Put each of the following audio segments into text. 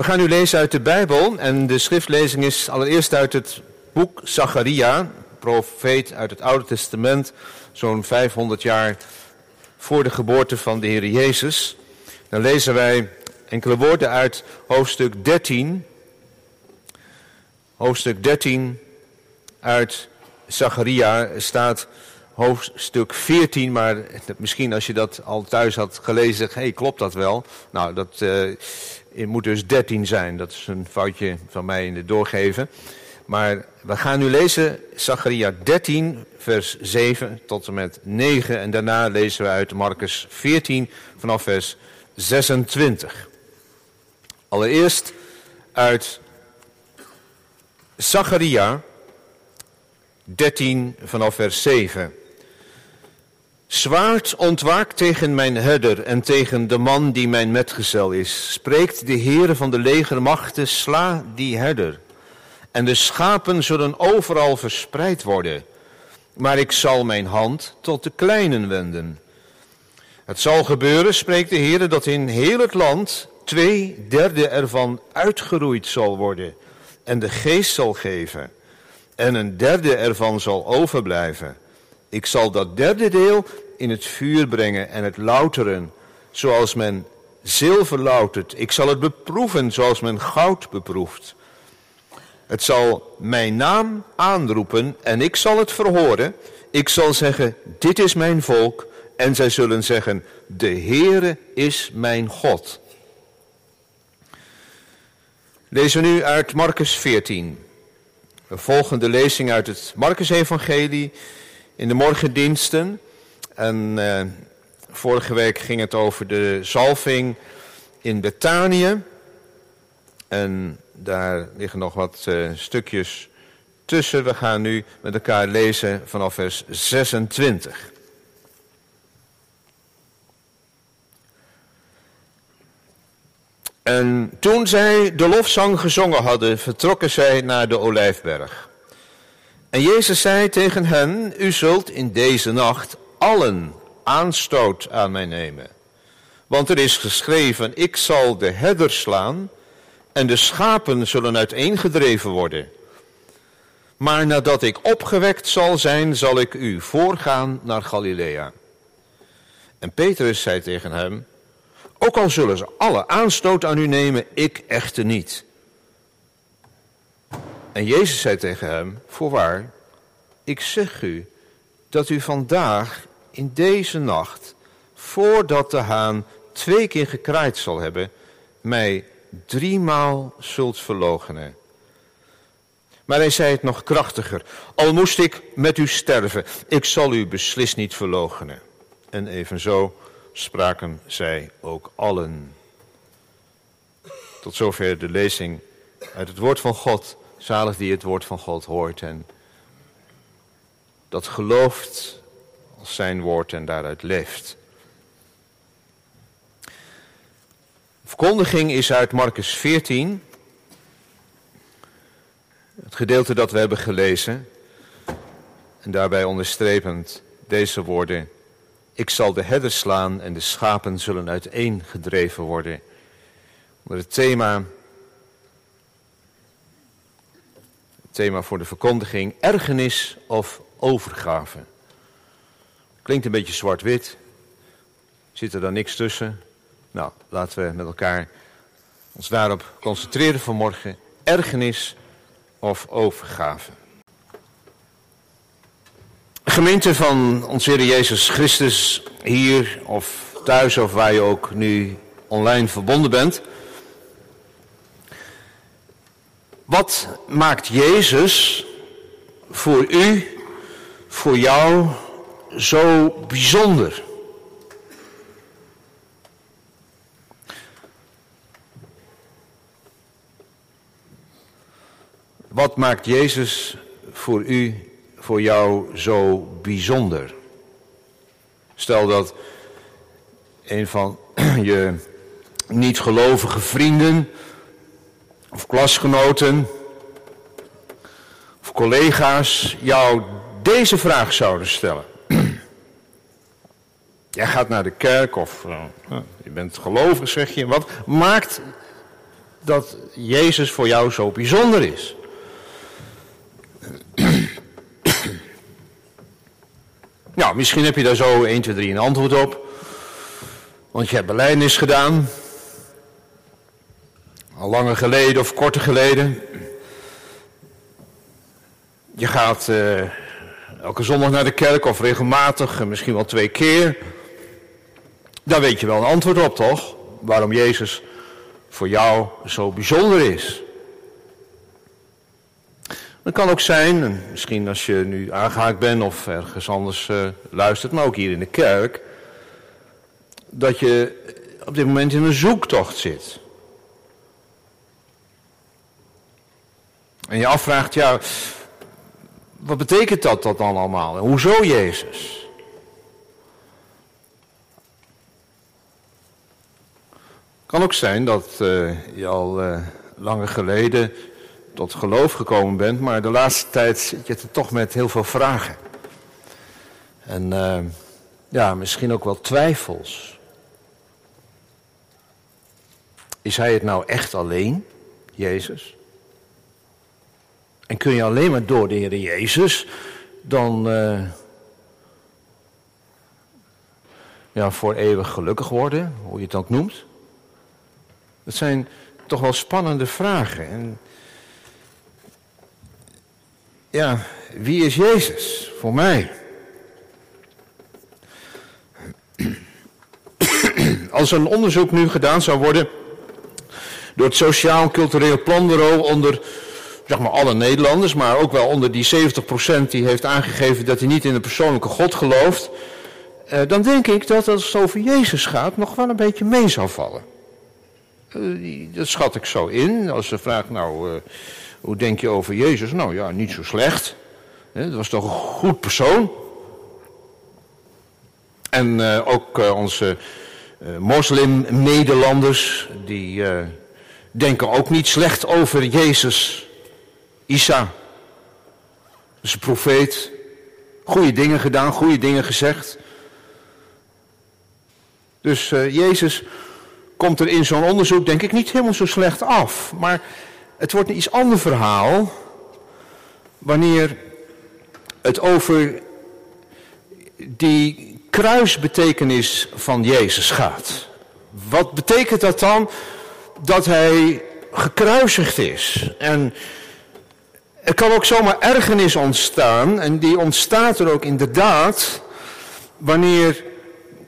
We gaan nu lezen uit de Bijbel en de schriftlezing is allereerst uit het boek Zacharia, profeet uit het Oude Testament, zo'n 500 jaar voor de geboorte van de Heer Jezus. Dan lezen wij enkele woorden uit hoofdstuk 13. Hoofdstuk 13 uit Zacharia staat hoofdstuk 14, maar misschien als je dat al thuis had gelezen, hey, klopt dat wel? Nou, dat uh, moet dus 13 zijn. Dat is een foutje van mij in de doorgeven. Maar we gaan nu lezen Zacharia 13, vers 7 tot en met 9. En daarna lezen we uit Marcus 14 vanaf vers 26. Allereerst uit Zacharia 13 vanaf vers 7. Zwaard ontwaakt tegen mijn herder en tegen de man die mijn metgezel is. Spreekt de Heere van de legermachten, sla die herder. En de schapen zullen overal verspreid worden. Maar ik zal mijn hand tot de kleinen wenden. Het zal gebeuren, spreekt de Heere, dat in heel het land twee derde ervan uitgeroeid zal worden. En de geest zal geven. En een derde ervan zal overblijven. Ik zal dat derde deel in het vuur brengen en het louteren, zoals men zilver loutert. Ik zal het beproeven zoals men goud beproeft. Het zal mijn naam aanroepen en ik zal het verhoren. Ik zal zeggen, dit is mijn volk. En zij zullen zeggen, de Heere is mijn God. Lezen we nu uit Marcus 14. De volgende lezing uit het Marcus-evangelie in de morgendiensten. En uh, vorige week ging het over de zalving in Betanië. En daar liggen nog wat uh, stukjes tussen. We gaan nu met elkaar lezen vanaf vers 26. En toen zij de lofzang gezongen hadden, vertrokken zij naar de olijfberg. En Jezus zei tegen hen, u zult in deze nacht allen aanstoot aan mij nemen. Want er is geschreven, ik zal de herder slaan en de schapen zullen uiteengedreven worden. Maar nadat ik opgewekt zal zijn, zal ik u voorgaan naar Galilea. En Petrus zei tegen hem, ook al zullen ze alle aanstoot aan u nemen, ik echter niet. En Jezus zei tegen hem, voorwaar, ik zeg u dat u vandaag in deze nacht, voordat de haan twee keer gekraaid zal hebben, mij driemaal zult verloochenen. Maar hij zei het nog krachtiger. Al moest ik met u sterven, ik zal u beslist niet verloochenen. En evenzo spraken zij ook allen. Tot zover de lezing uit het woord van God. Zalig die het woord van God hoort en dat gelooft als zijn woord en daaruit leeft. Verkondiging is uit Marcus 14. Het gedeelte dat we hebben gelezen. En daarbij onderstrepend deze woorden. Ik zal de herder slaan en de schapen zullen uiteen gedreven worden. Onder het thema, het thema voor de verkondiging, ergernis of overgave. Klinkt een beetje zwart-wit. Zit er dan niks tussen? Nou, laten we met elkaar ons daarop concentreren vanmorgen. Ergernis of overgave. Gemeente van onze Heer Jezus Christus, hier of thuis of waar je ook nu online verbonden bent. Wat maakt Jezus voor u, voor jou zo bijzonder? Wat maakt Jezus voor u voor jou zo bijzonder? Stel dat een van je niet-gelovige vrienden of klasgenoten of collega's jou deze vraag zouden stellen. Jij gaat naar de kerk of uh, je bent gelovig, zeg je. Wat maakt dat Jezus voor jou zo bijzonder is? Nou, misschien heb je daar zo 1, 2, 3 een antwoord op. Want je hebt beleidnis gedaan. Al langer geleden of korter geleden. Je gaat uh, elke zondag naar de kerk of regelmatig, misschien wel twee keer. Daar weet je wel een antwoord op, toch? Waarom Jezus voor jou zo bijzonder is. Het kan ook zijn, misschien als je nu aangehaakt bent of ergens anders uh, luistert, maar ook hier in de kerk, dat je op dit moment in een zoektocht zit. En je afvraagt, ja, wat betekent dat, dat dan allemaal? En hoezo Jezus? kan ook zijn dat uh, je al uh, langer geleden tot geloof gekomen bent, maar de laatste tijd zit je er toch met heel veel vragen. En uh, ja, misschien ook wel twijfels. Is hij het nou echt alleen, Jezus? En kun je alleen maar door de Heer Jezus dan uh, ja, voor eeuwig gelukkig worden, hoe je het ook noemt? Dat zijn toch wel spannende vragen. En ja, wie is Jezus voor mij? Als een onderzoek nu gedaan zou worden door het Sociaal Cultureel Planbureau onder zeg maar alle Nederlanders, maar ook wel onder die 70% die heeft aangegeven dat hij niet in de persoonlijke God gelooft, eh, dan denk ik dat als het over Jezus gaat nog wel een beetje mee zou vallen. Uh, dat schat ik zo in. Als ze vraagt, nou, uh, hoe denk je over Jezus? Nou ja, niet zo slecht. Dat was toch een goed persoon. En uh, ook onze moslim-Nederlanders, die denken ook niet slecht over Jezus. Isa, is een profeet. Goede dingen gedaan, goede dingen gezegd. Dus uh, Jezus komt er in zo'n onderzoek denk ik niet helemaal zo slecht af. Maar het wordt een iets ander verhaal wanneer het over die kruisbetekenis van Jezus gaat. Wat betekent dat dan? Dat hij gekruisigd is. En er kan ook zomaar ergernis ontstaan, en die ontstaat er ook inderdaad, wanneer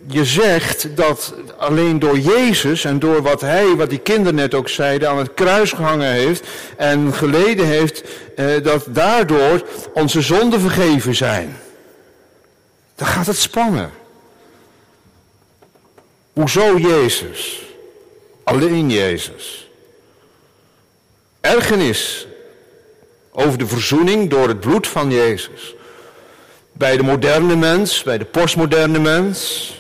je zegt dat alleen door Jezus en door wat hij, wat die kinderen net ook zeiden, aan het kruis gehangen heeft en geleden heeft, eh, dat daardoor onze zonden vergeven zijn. Dan gaat het spannen. Hoezo Jezus? Alleen Jezus. Ergernis over de verzoening door het bloed van Jezus. Bij de moderne mens, bij de postmoderne mens,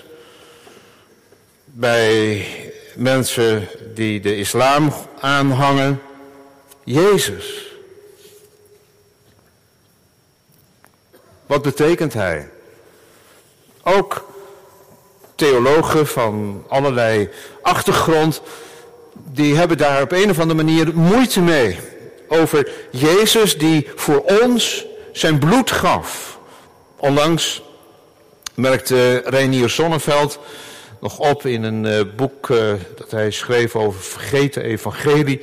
bij mensen die de islam aanhangen, Jezus. Wat betekent hij? Ook theologen van allerlei achtergrond, die hebben daar op een of andere manier moeite mee. Over Jezus die voor ons zijn bloed gaf. Onlangs merkte Reinier Sonneveld nog op in een uh, boek uh, dat hij schreef over vergeten evangelie.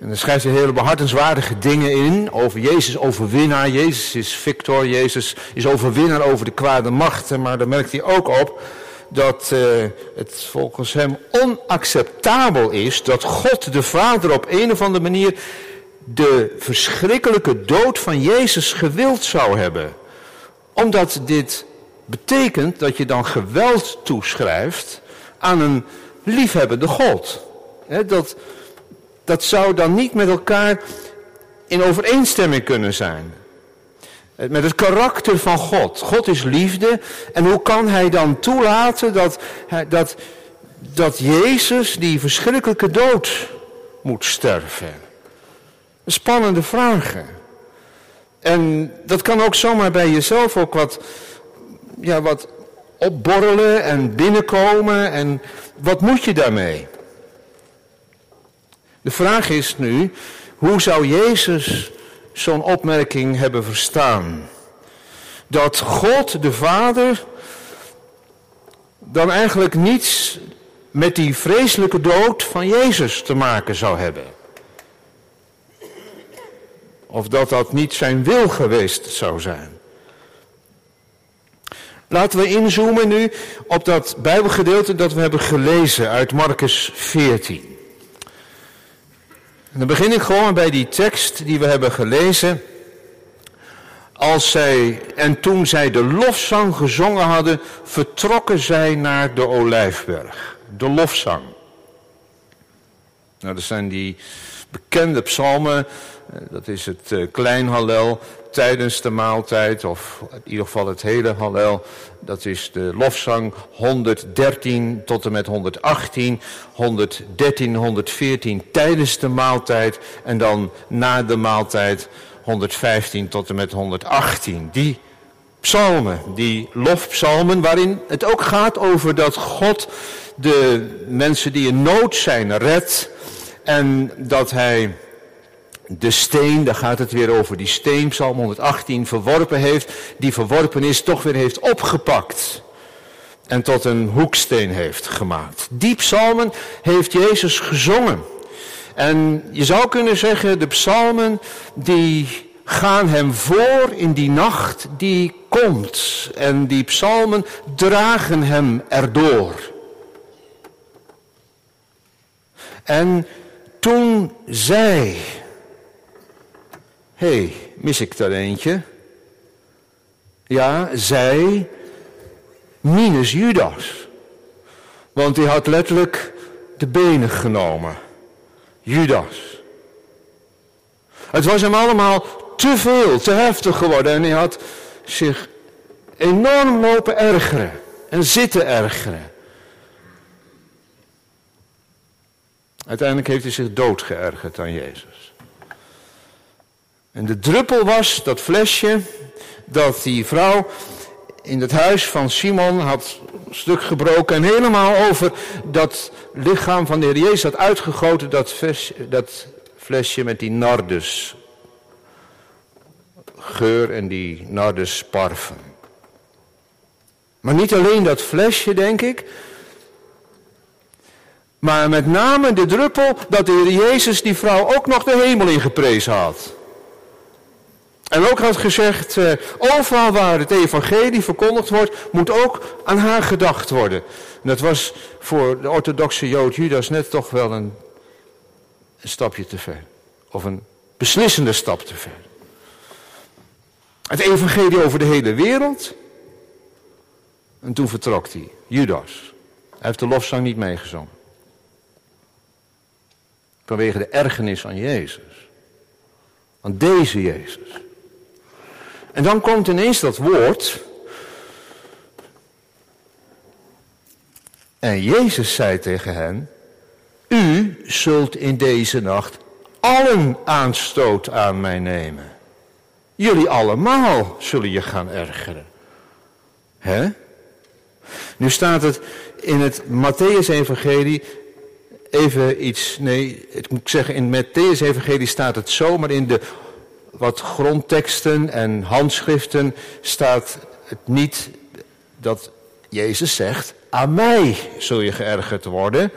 En daar schrijft hij hele behartenswaardige dingen in over Jezus overwinnaar. Jezus is victor, Jezus is overwinnaar over de kwade machten. Maar daar merkt hij ook op dat uh, het volgens hem onacceptabel is dat God de Vader op een of andere manier de verschrikkelijke dood van Jezus gewild zou hebben. Omdat dit betekent dat je dan geweld toeschrijft aan een liefhebbende God. dat, dat zou dan niet met elkaar in overeenstemming kunnen zijn. Met het karakter van God. God is liefde. En hoe kan hij dan toelaten dat, dat, dat Jezus die verschrikkelijke dood moet sterven? Spannende vragen. En dat kan ook zomaar bij jezelf ook wat ja, wat opborrelen en binnenkomen. En wat moet je daarmee? De vraag is nu, hoe zou Jezus zo'n opmerking hebben verstaan? Dat God de Vader dan eigenlijk niets met die vreselijke dood van Jezus te maken zou hebben. Of dat dat niet zijn wil geweest zou zijn. Laten we inzoomen nu op dat Bijbelgedeelte dat we hebben gelezen uit Marcus 14. En dan begin ik gewoon bij die tekst die we hebben gelezen. Als zij, en toen zij de lofzang gezongen hadden, vertrokken zij naar de Olijfberg. De lofzang. Nou, dat zijn die bekende psalmen. Eh, dat is het uh, klein Hallel tijdens de maaltijd, of in ieder geval het hele Hallel. Dat is de lofzang 113 tot en met 118, 113, 114 tijdens de maaltijd en dan na de maaltijd 115 tot en met 118. Die psalmen, die lofpsalmen, waarin het ook gaat over dat God de mensen die in nood zijn redt en dat hij de steen, daar gaat het weer over die steen, Psalm 118, verworpen heeft, die verworpen is, toch weer heeft opgepakt. En tot een hoeksteen heeft gemaakt. Die psalmen heeft Jezus gezongen. En je zou kunnen zeggen, de psalmen die gaan hem voor in die nacht die komt. En die psalmen dragen hem erdoor. En toen zij, hey, mis ik daar eentje? Ja, zij, minus Judas. Want die had letterlijk de benen genomen. Judas. Het was hem allemaal te veel, te heftig geworden. En hij had zich enorm lopen ergeren. En zitten ergeren. Uiteindelijk heeft hij zich dood geërgerd aan Jezus. En de druppel was dat flesje dat die vrouw in het huis van Simon had stuk gebroken en helemaal over dat lichaam van de Heer Jezus had uitgegoten, dat, dat flesje met die nardus geur en die nardus parfum. Maar niet alleen dat flesje, denk ik, maar met name de druppel dat de Heer Jezus die vrouw ook nog de hemel ingeprezen had. En ook had gezegd, uh, overal waar het evangelie verkondigd wordt, moet ook aan haar gedacht worden. En dat was voor de orthodoxe Jood Judas net toch wel een, een stapje te ver. Of een beslissende stap te ver. Het evangelie over de hele wereld. En toen vertrok hij, Judas. Hij heeft de lofzang niet meegezongen. Vanwege de ergernis aan Jezus. Aan deze Jezus. En dan komt ineens dat woord. En Jezus zei tegen hen: U zult in deze nacht allen aanstoot aan mij nemen. Jullie allemaal zullen je gaan ergeren. Hè? Nu staat het in het Matthäus-evangelie even iets, nee, ik moet zeggen, in het Matthäus-evangelie staat het zo, maar in de wat grondteksten en handschriften staat het niet dat Jezus zegt, aan mij zul je geërgerd worden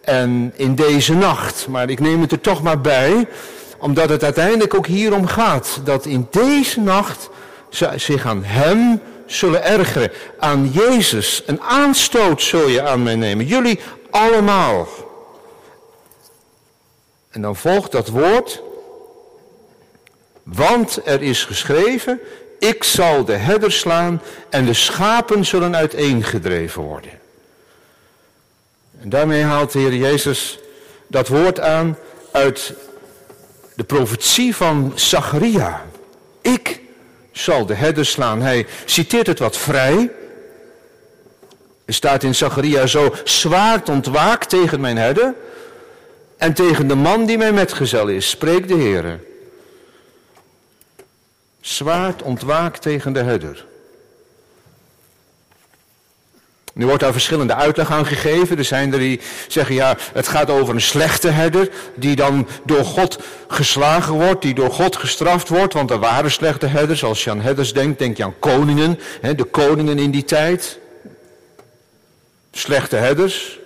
en in deze nacht. Maar ik neem het er toch maar bij, omdat het uiteindelijk ook hierom gaat, dat in deze nacht ze zich aan Hem zullen ergeren, aan Jezus. Een aanstoot zul je aan mij nemen, jullie allemaal. En dan volgt dat woord, want er is geschreven, ik zal de herder slaan en de schapen zullen uiteengedreven worden. En daarmee haalt de Heer Jezus dat woord aan uit de profetie van Zacharia. Ik zal de herder slaan. Hij citeert het wat vrij. Er staat in Zacharia zo, zwaard ontwaakt tegen mijn herder en tegen de man die mijn metgezel is, spreekt de Heer. Zwaard ontwaakt tegen de herder. Nu wordt daar verschillende uitleg aan gegeven. Er zijn er die zeggen, ja, het gaat over een slechte herder, die dan door God geslagen wordt, die door God gestraft wordt, want er waren slechte herders. Als je aan herders denkt, denk je aan koningen, hè, de koningen in die tijd. Slechte herders.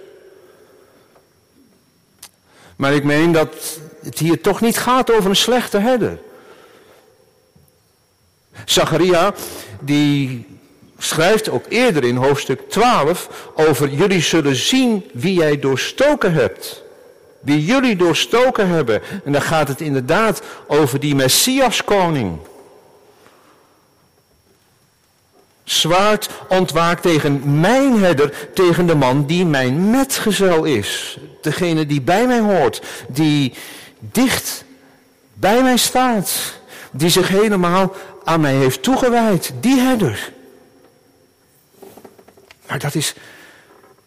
Maar ik meen dat het hier toch niet gaat over een slechte herder. Zacharia, die schrijft ook eerder in hoofdstuk 12 over jullie zullen zien wie jij doorstoken hebt. Wie jullie doorstoken hebben. En dan gaat het inderdaad over die Messias koning. Zwaard ontwaakt tegen mijn herder, tegen de man die mijn metgezel is. Degene die bij mij hoort, die dicht bij mij staat. Die zich helemaal aan mij heeft toegewijd. Die herder. Maar dat is,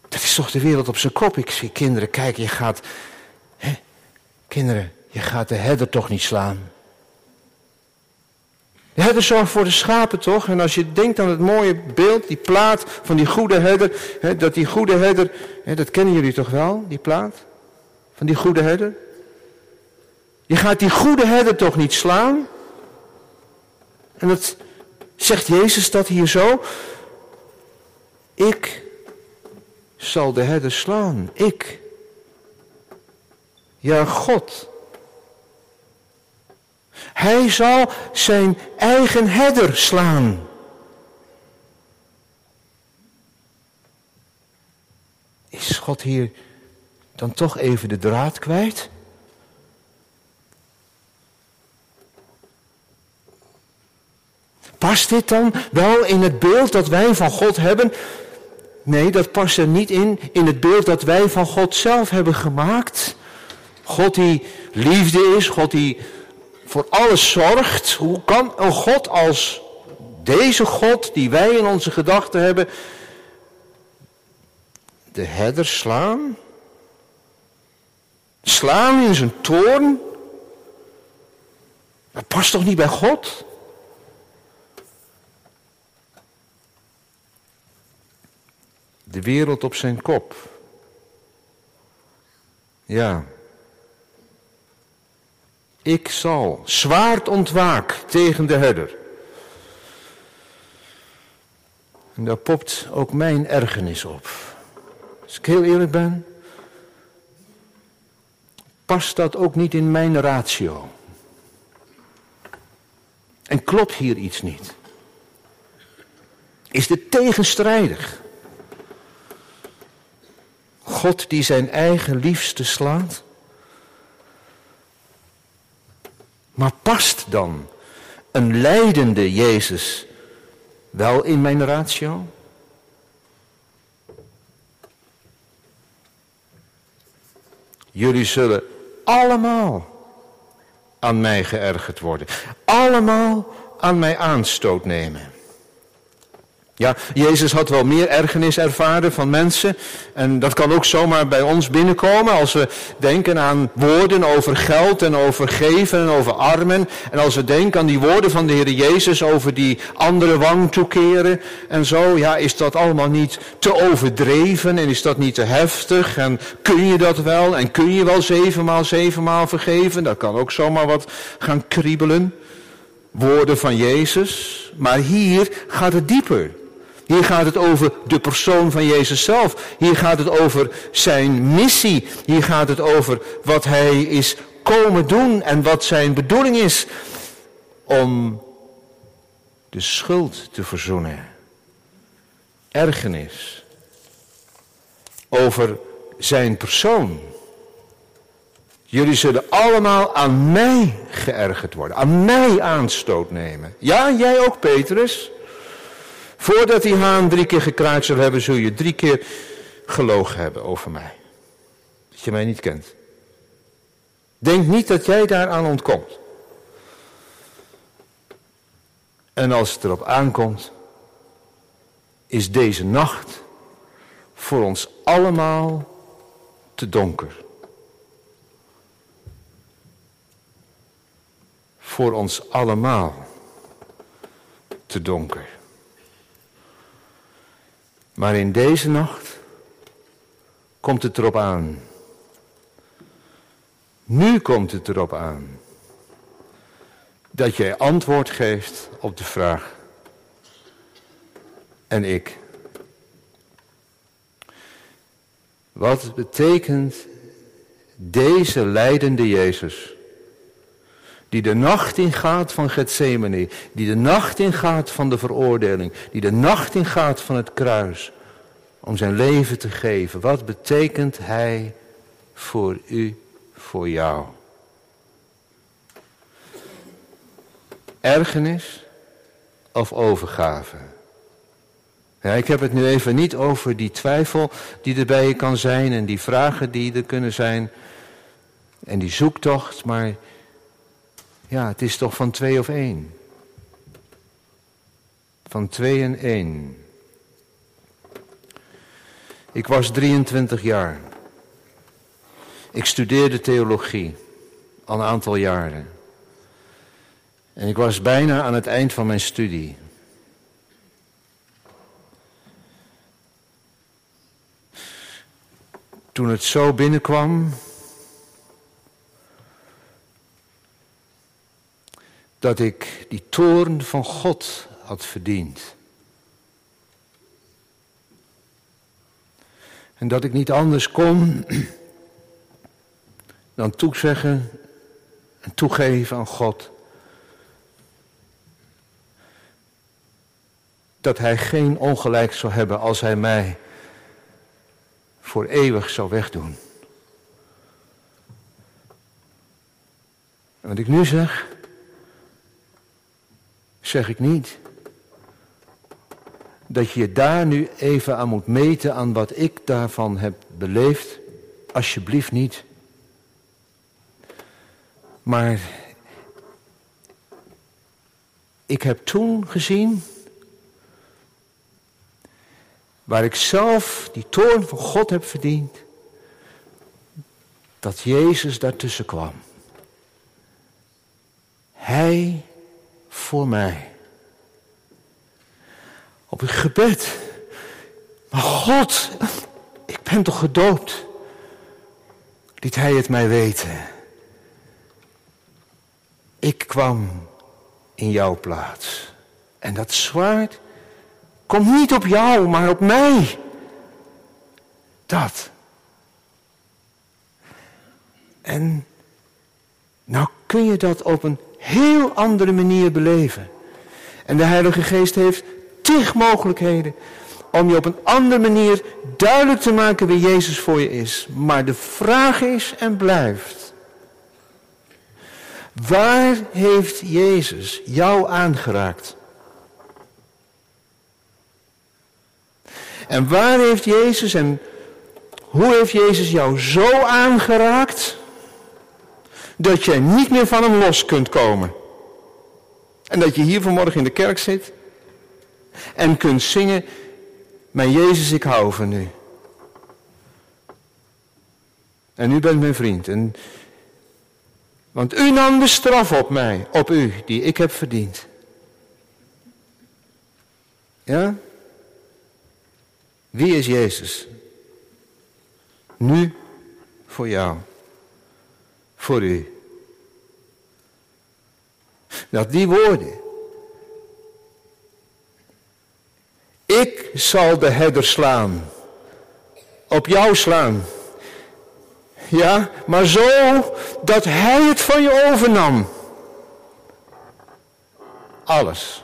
dat is toch de wereld op zijn kop. Ik zie kinderen kijken, je gaat, hè, kinderen, je gaat de herder toch niet slaan. De herder zorgt voor de schapen toch? En als je denkt aan het mooie beeld, die plaat van die goede herder, hè, dat die goede herder, hè, dat kennen jullie toch wel, die plaat? Van die goede herder? Je gaat die goede herder toch niet slaan? En dat zegt Jezus dat hier zo. Ik zal de herder slaan. Ik. Ja, God. Hij zal zijn eigen herder slaan. Is God hier dan toch even de draad kwijt? Past dit dan wel in het beeld dat wij van God hebben? Nee, dat past er niet in, in het beeld dat wij van God zelf hebben gemaakt. God die liefde is, God die voor alles zorgt. Hoe kan een God als deze God die wij in onze gedachten hebben, de herder slaan? Slaan in zijn toorn? Dat past toch niet bij God? De wereld op zijn kop. Ja. Ik zal zwaard ontwaak tegen de herder. En daar popt ook mijn ergernis op. Als ik heel eerlijk ben, past dat ook niet in mijn ratio. En klopt hier iets niet? Is dit tegenstrijdig? God die zijn eigen liefste slaat? Maar past dan een leidende Jezus wel in mijn ratio? Jullie zullen allemaal aan mij geërgerd worden. Allemaal aan mij aanstoot nemen. Ja, Jezus had wel meer ergernis ervaren van mensen. En dat kan ook zomaar bij ons binnenkomen als we denken aan woorden over geld en over geven en over armen. En als we denken aan die woorden van de Heer Jezus over die andere wang toekeren en zo. Ja, is dat allemaal niet te overdreven en is dat niet te heftig? En kun je dat wel? En kun je wel zevenmaal zevenmaal vergeven? Dat kan ook zomaar wat gaan kriebelen. Woorden van Jezus. Maar hier gaat het dieper. Hier gaat het over de persoon van Jezus zelf. Hier gaat het over zijn missie. Hier gaat het over wat hij is komen doen en wat zijn bedoeling is om de schuld te verzoenen. Ergernis over zijn persoon. Jullie zullen allemaal aan mij geërgerd worden, aan mij aanstoot nemen. Ja, jij ook, Petrus. Voordat die haan drie keer gekraaid zal hebben, zul je drie keer gelogen hebben over mij. Dat je mij niet kent. Denk niet dat jij daaraan ontkomt. En als het erop aankomt, is deze nacht voor ons allemaal te donker. Voor ons allemaal te donker. Maar in deze nacht komt het erop aan. Nu komt het erop aan dat jij antwoord geeft op de vraag. En ik. Wat betekent deze leidende Jezus, die de nacht ingaat van Gethsemane, die de nacht ingaat van de veroordeling, die de nacht ingaat van het kruis, om zijn leven te geven. Wat betekent hij voor u, voor jou? Ergernis of overgave? Ja, ik heb het nu even niet over die twijfel die er bij je kan zijn en die vragen die er kunnen zijn en die zoektocht, maar ja, het is toch van twee of één. Van twee en één. Ik was 23 jaar. Ik studeerde theologie al een aantal jaren. En ik was bijna aan het eind van mijn studie. Toen het zo binnenkwam dat ik die toorn van God had verdiend. En dat ik niet anders kon dan toezeggen en toegeven aan God. Dat Hij geen ongelijk zou hebben als Hij mij voor eeuwig zou wegdoen. En wat ik nu zeg, zeg ik niet dat je daar nu even aan moet meten aan wat ik daarvan heb beleefd. Alsjeblieft niet. Maar ik heb toen gezien, waar ik zelf die toorn van God heb verdiend, dat Jezus daartussen kwam. Hij voor mij. Op een gebed. Maar God, ik ben toch gedoopt? Liet Hij het mij weten. Ik kwam in jouw plaats. En dat zwaard komt niet op jou, maar op mij. Dat. En nou kun je dat op een heel andere manier beleven. En de Heilige Geest heeft tig mogelijkheden om je op een andere manier duidelijk te maken wie Jezus voor je is. Maar de vraag is en blijft. Waar heeft Jezus jou aangeraakt? En waar heeft Jezus en hoe heeft Jezus jou zo aangeraakt dat je niet meer van hem los kunt komen? En dat je hier vanmorgen in de kerk zit en kunt zingen, mijn Jezus, ik hou van u. En u bent mijn vriend. En, want u nam de straf op mij, op u, die ik heb verdiend. Ja? Wie is Jezus? Nu voor jou. Dat die woorden Ik zal de herder slaan. Op jou slaan. Ja, maar zo dat hij het van je overnam. Alles.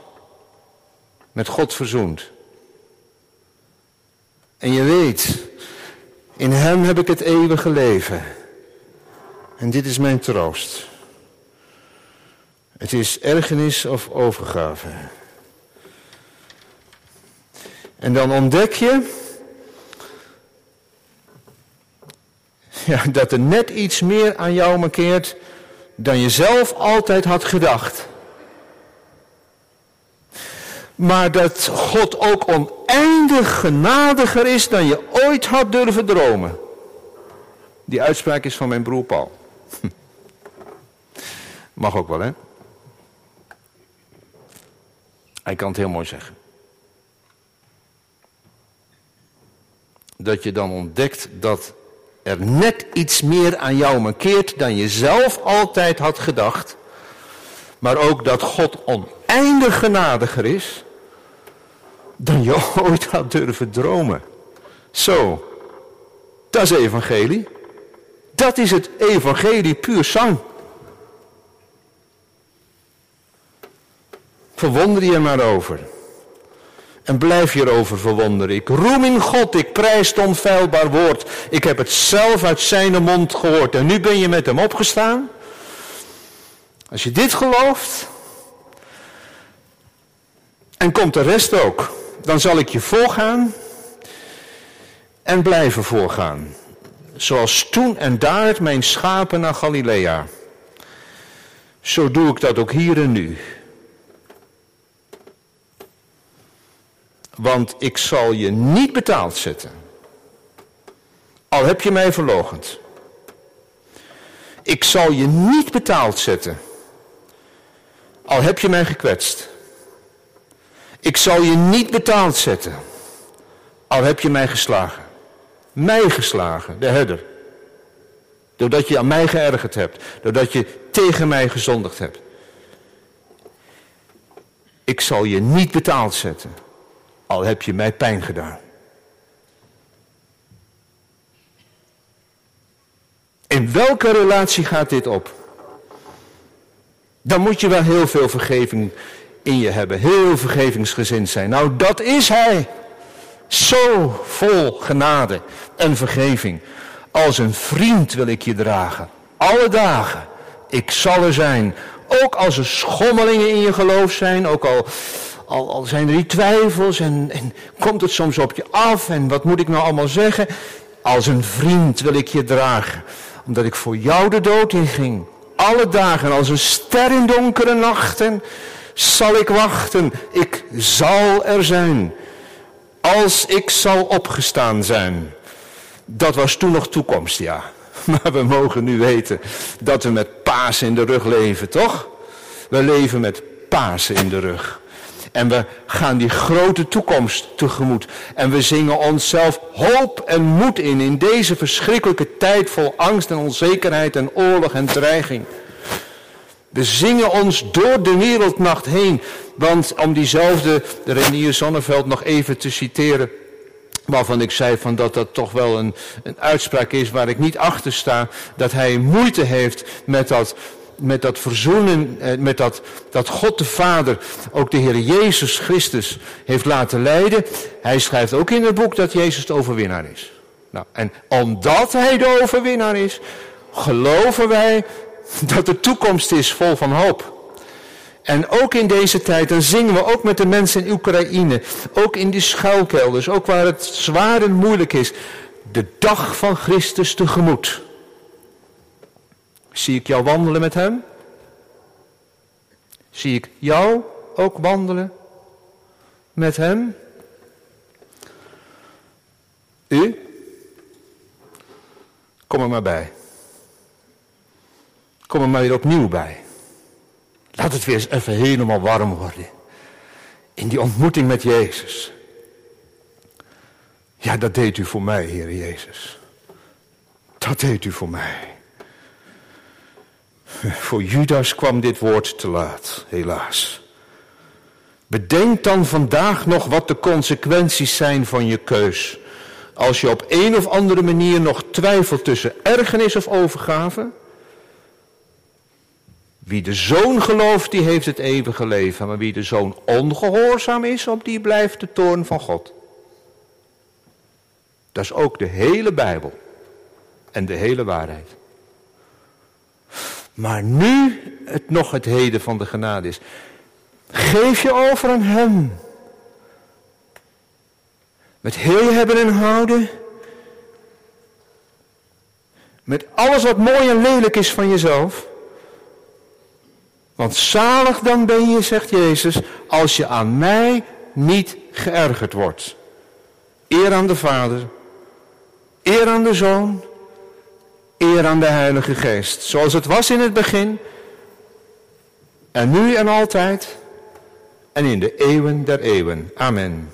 Met God verzoend. En je weet, in hem heb ik het eeuwige leven. En dit is mijn troost. Het is ergernis of overgave. En dan ontdek je ja, dat er net iets meer aan jou mankeert dan je zelf altijd had gedacht. Maar dat God ook oneindig genadiger is dan je ooit had durven dromen. Die uitspraak is van mijn broer Paul. Mag ook wel, hè? Hij kan het heel mooi zeggen. dat je dan ontdekt dat er net iets meer aan jou mankeert dan je zelf altijd had gedacht. Maar ook dat God oneindig genadiger is dan je ooit had durven dromen. Zo, dat is evangelie. Dat is het evangelie puur zang. Verwonder je maar over. En blijf je erover verwonderen. Ik roem in God, ik prijs het onfeilbaar woord. Ik heb het zelf uit zijn mond gehoord. En nu ben je met hem opgestaan. Als je dit gelooft, en komt de rest ook, dan zal ik je voorgaan en blijven voorgaan. Zoals toen en daar mijn schapen naar Galilea. Zo doe ik dat ook hier en nu. Want ik zal je niet betaald zetten. Al heb je mij verlogend. Ik zal je niet betaald zetten. Al heb je mij gekwetst. Ik zal je niet betaald zetten. Al heb je mij geslagen. Mij geslagen, de herder. Doordat je aan mij geërgerd hebt. Doordat je tegen mij gezondigd hebt. Ik zal je niet betaald zetten. Al heb je mij pijn gedaan. In welke relatie gaat dit op? Dan moet je wel heel veel vergeving in je hebben. Heel vergevingsgezind zijn. Nou, dat is hij. Zo vol genade en vergeving. Als een vriend wil ik je dragen. Alle dagen. Ik zal er zijn. Ook als er schommelingen in je geloof zijn. Ook al, al, al zijn er die twijfels. En, en komt het soms op je af. En wat moet ik nou allemaal zeggen? Als een vriend wil ik je dragen. Omdat ik voor jou de dood inging. Alle dagen als een ster in donkere nachten zal ik wachten. Ik zal er zijn. Als ik zal opgestaan zijn. Dat was toen nog toekomst, ja. Maar we mogen nu weten dat we met Pasen in de rug leven, toch? We leven met Pasen in de rug. En we gaan die grote toekomst tegemoet. En we zingen onszelf hoop en moed in in deze verschrikkelijke tijd vol angst en onzekerheid en oorlog en dreiging. We zingen ons door de wereldnacht heen. Want om diezelfde Renier Zonneveld nog even te citeren. Waarvan ik zei van dat dat toch wel een, een uitspraak is waar ik niet achter sta. Dat hij moeite heeft met dat, met dat verzoenen, eh, met dat, dat God de Vader ook de Heer Jezus Christus heeft laten leiden. Hij schrijft ook in het boek dat Jezus de overwinnaar is. Nou, en omdat hij de overwinnaar is, geloven wij dat de toekomst is vol van hoop. En ook in deze tijd, dan zingen we ook met de mensen in Oekraïne, ook in die schuilkelders, ook waar het zwaar en moeilijk is, de dag van Christus tegemoet. Zie ik jou wandelen met Hem? Zie ik jou ook wandelen met Hem? U? Kom er maar bij. Kom er maar weer opnieuw bij. Laat het weer eens even helemaal warm worden. In die ontmoeting met Jezus. Ja, dat deed u voor mij, Heer Jezus. Dat deed u voor mij. Voor Judas kwam dit woord te laat, helaas. Bedenk dan vandaag nog wat de consequenties zijn van je keus. Als je op een of andere manier nog twijfelt tussen ergernis of overgave wie de zoon gelooft, die heeft het eeuwige leven. Maar wie de zoon ongehoorzaam is, op die blijft de toorn van God. Dat is ook de hele Bijbel. En de hele waarheid. Maar nu het nog het heden van de genade is. Geef je over aan hem. Met heel hebben en houden. Met alles wat mooi en lelijk is van jezelf. Want zalig dan ben je, zegt Jezus, als je aan mij niet geërgerd wordt. Eer aan de Vader, eer aan de Zoon, eer aan de Heilige Geest. Zoals het was in het begin, en nu en altijd, en in de eeuwen der eeuwen. Amen.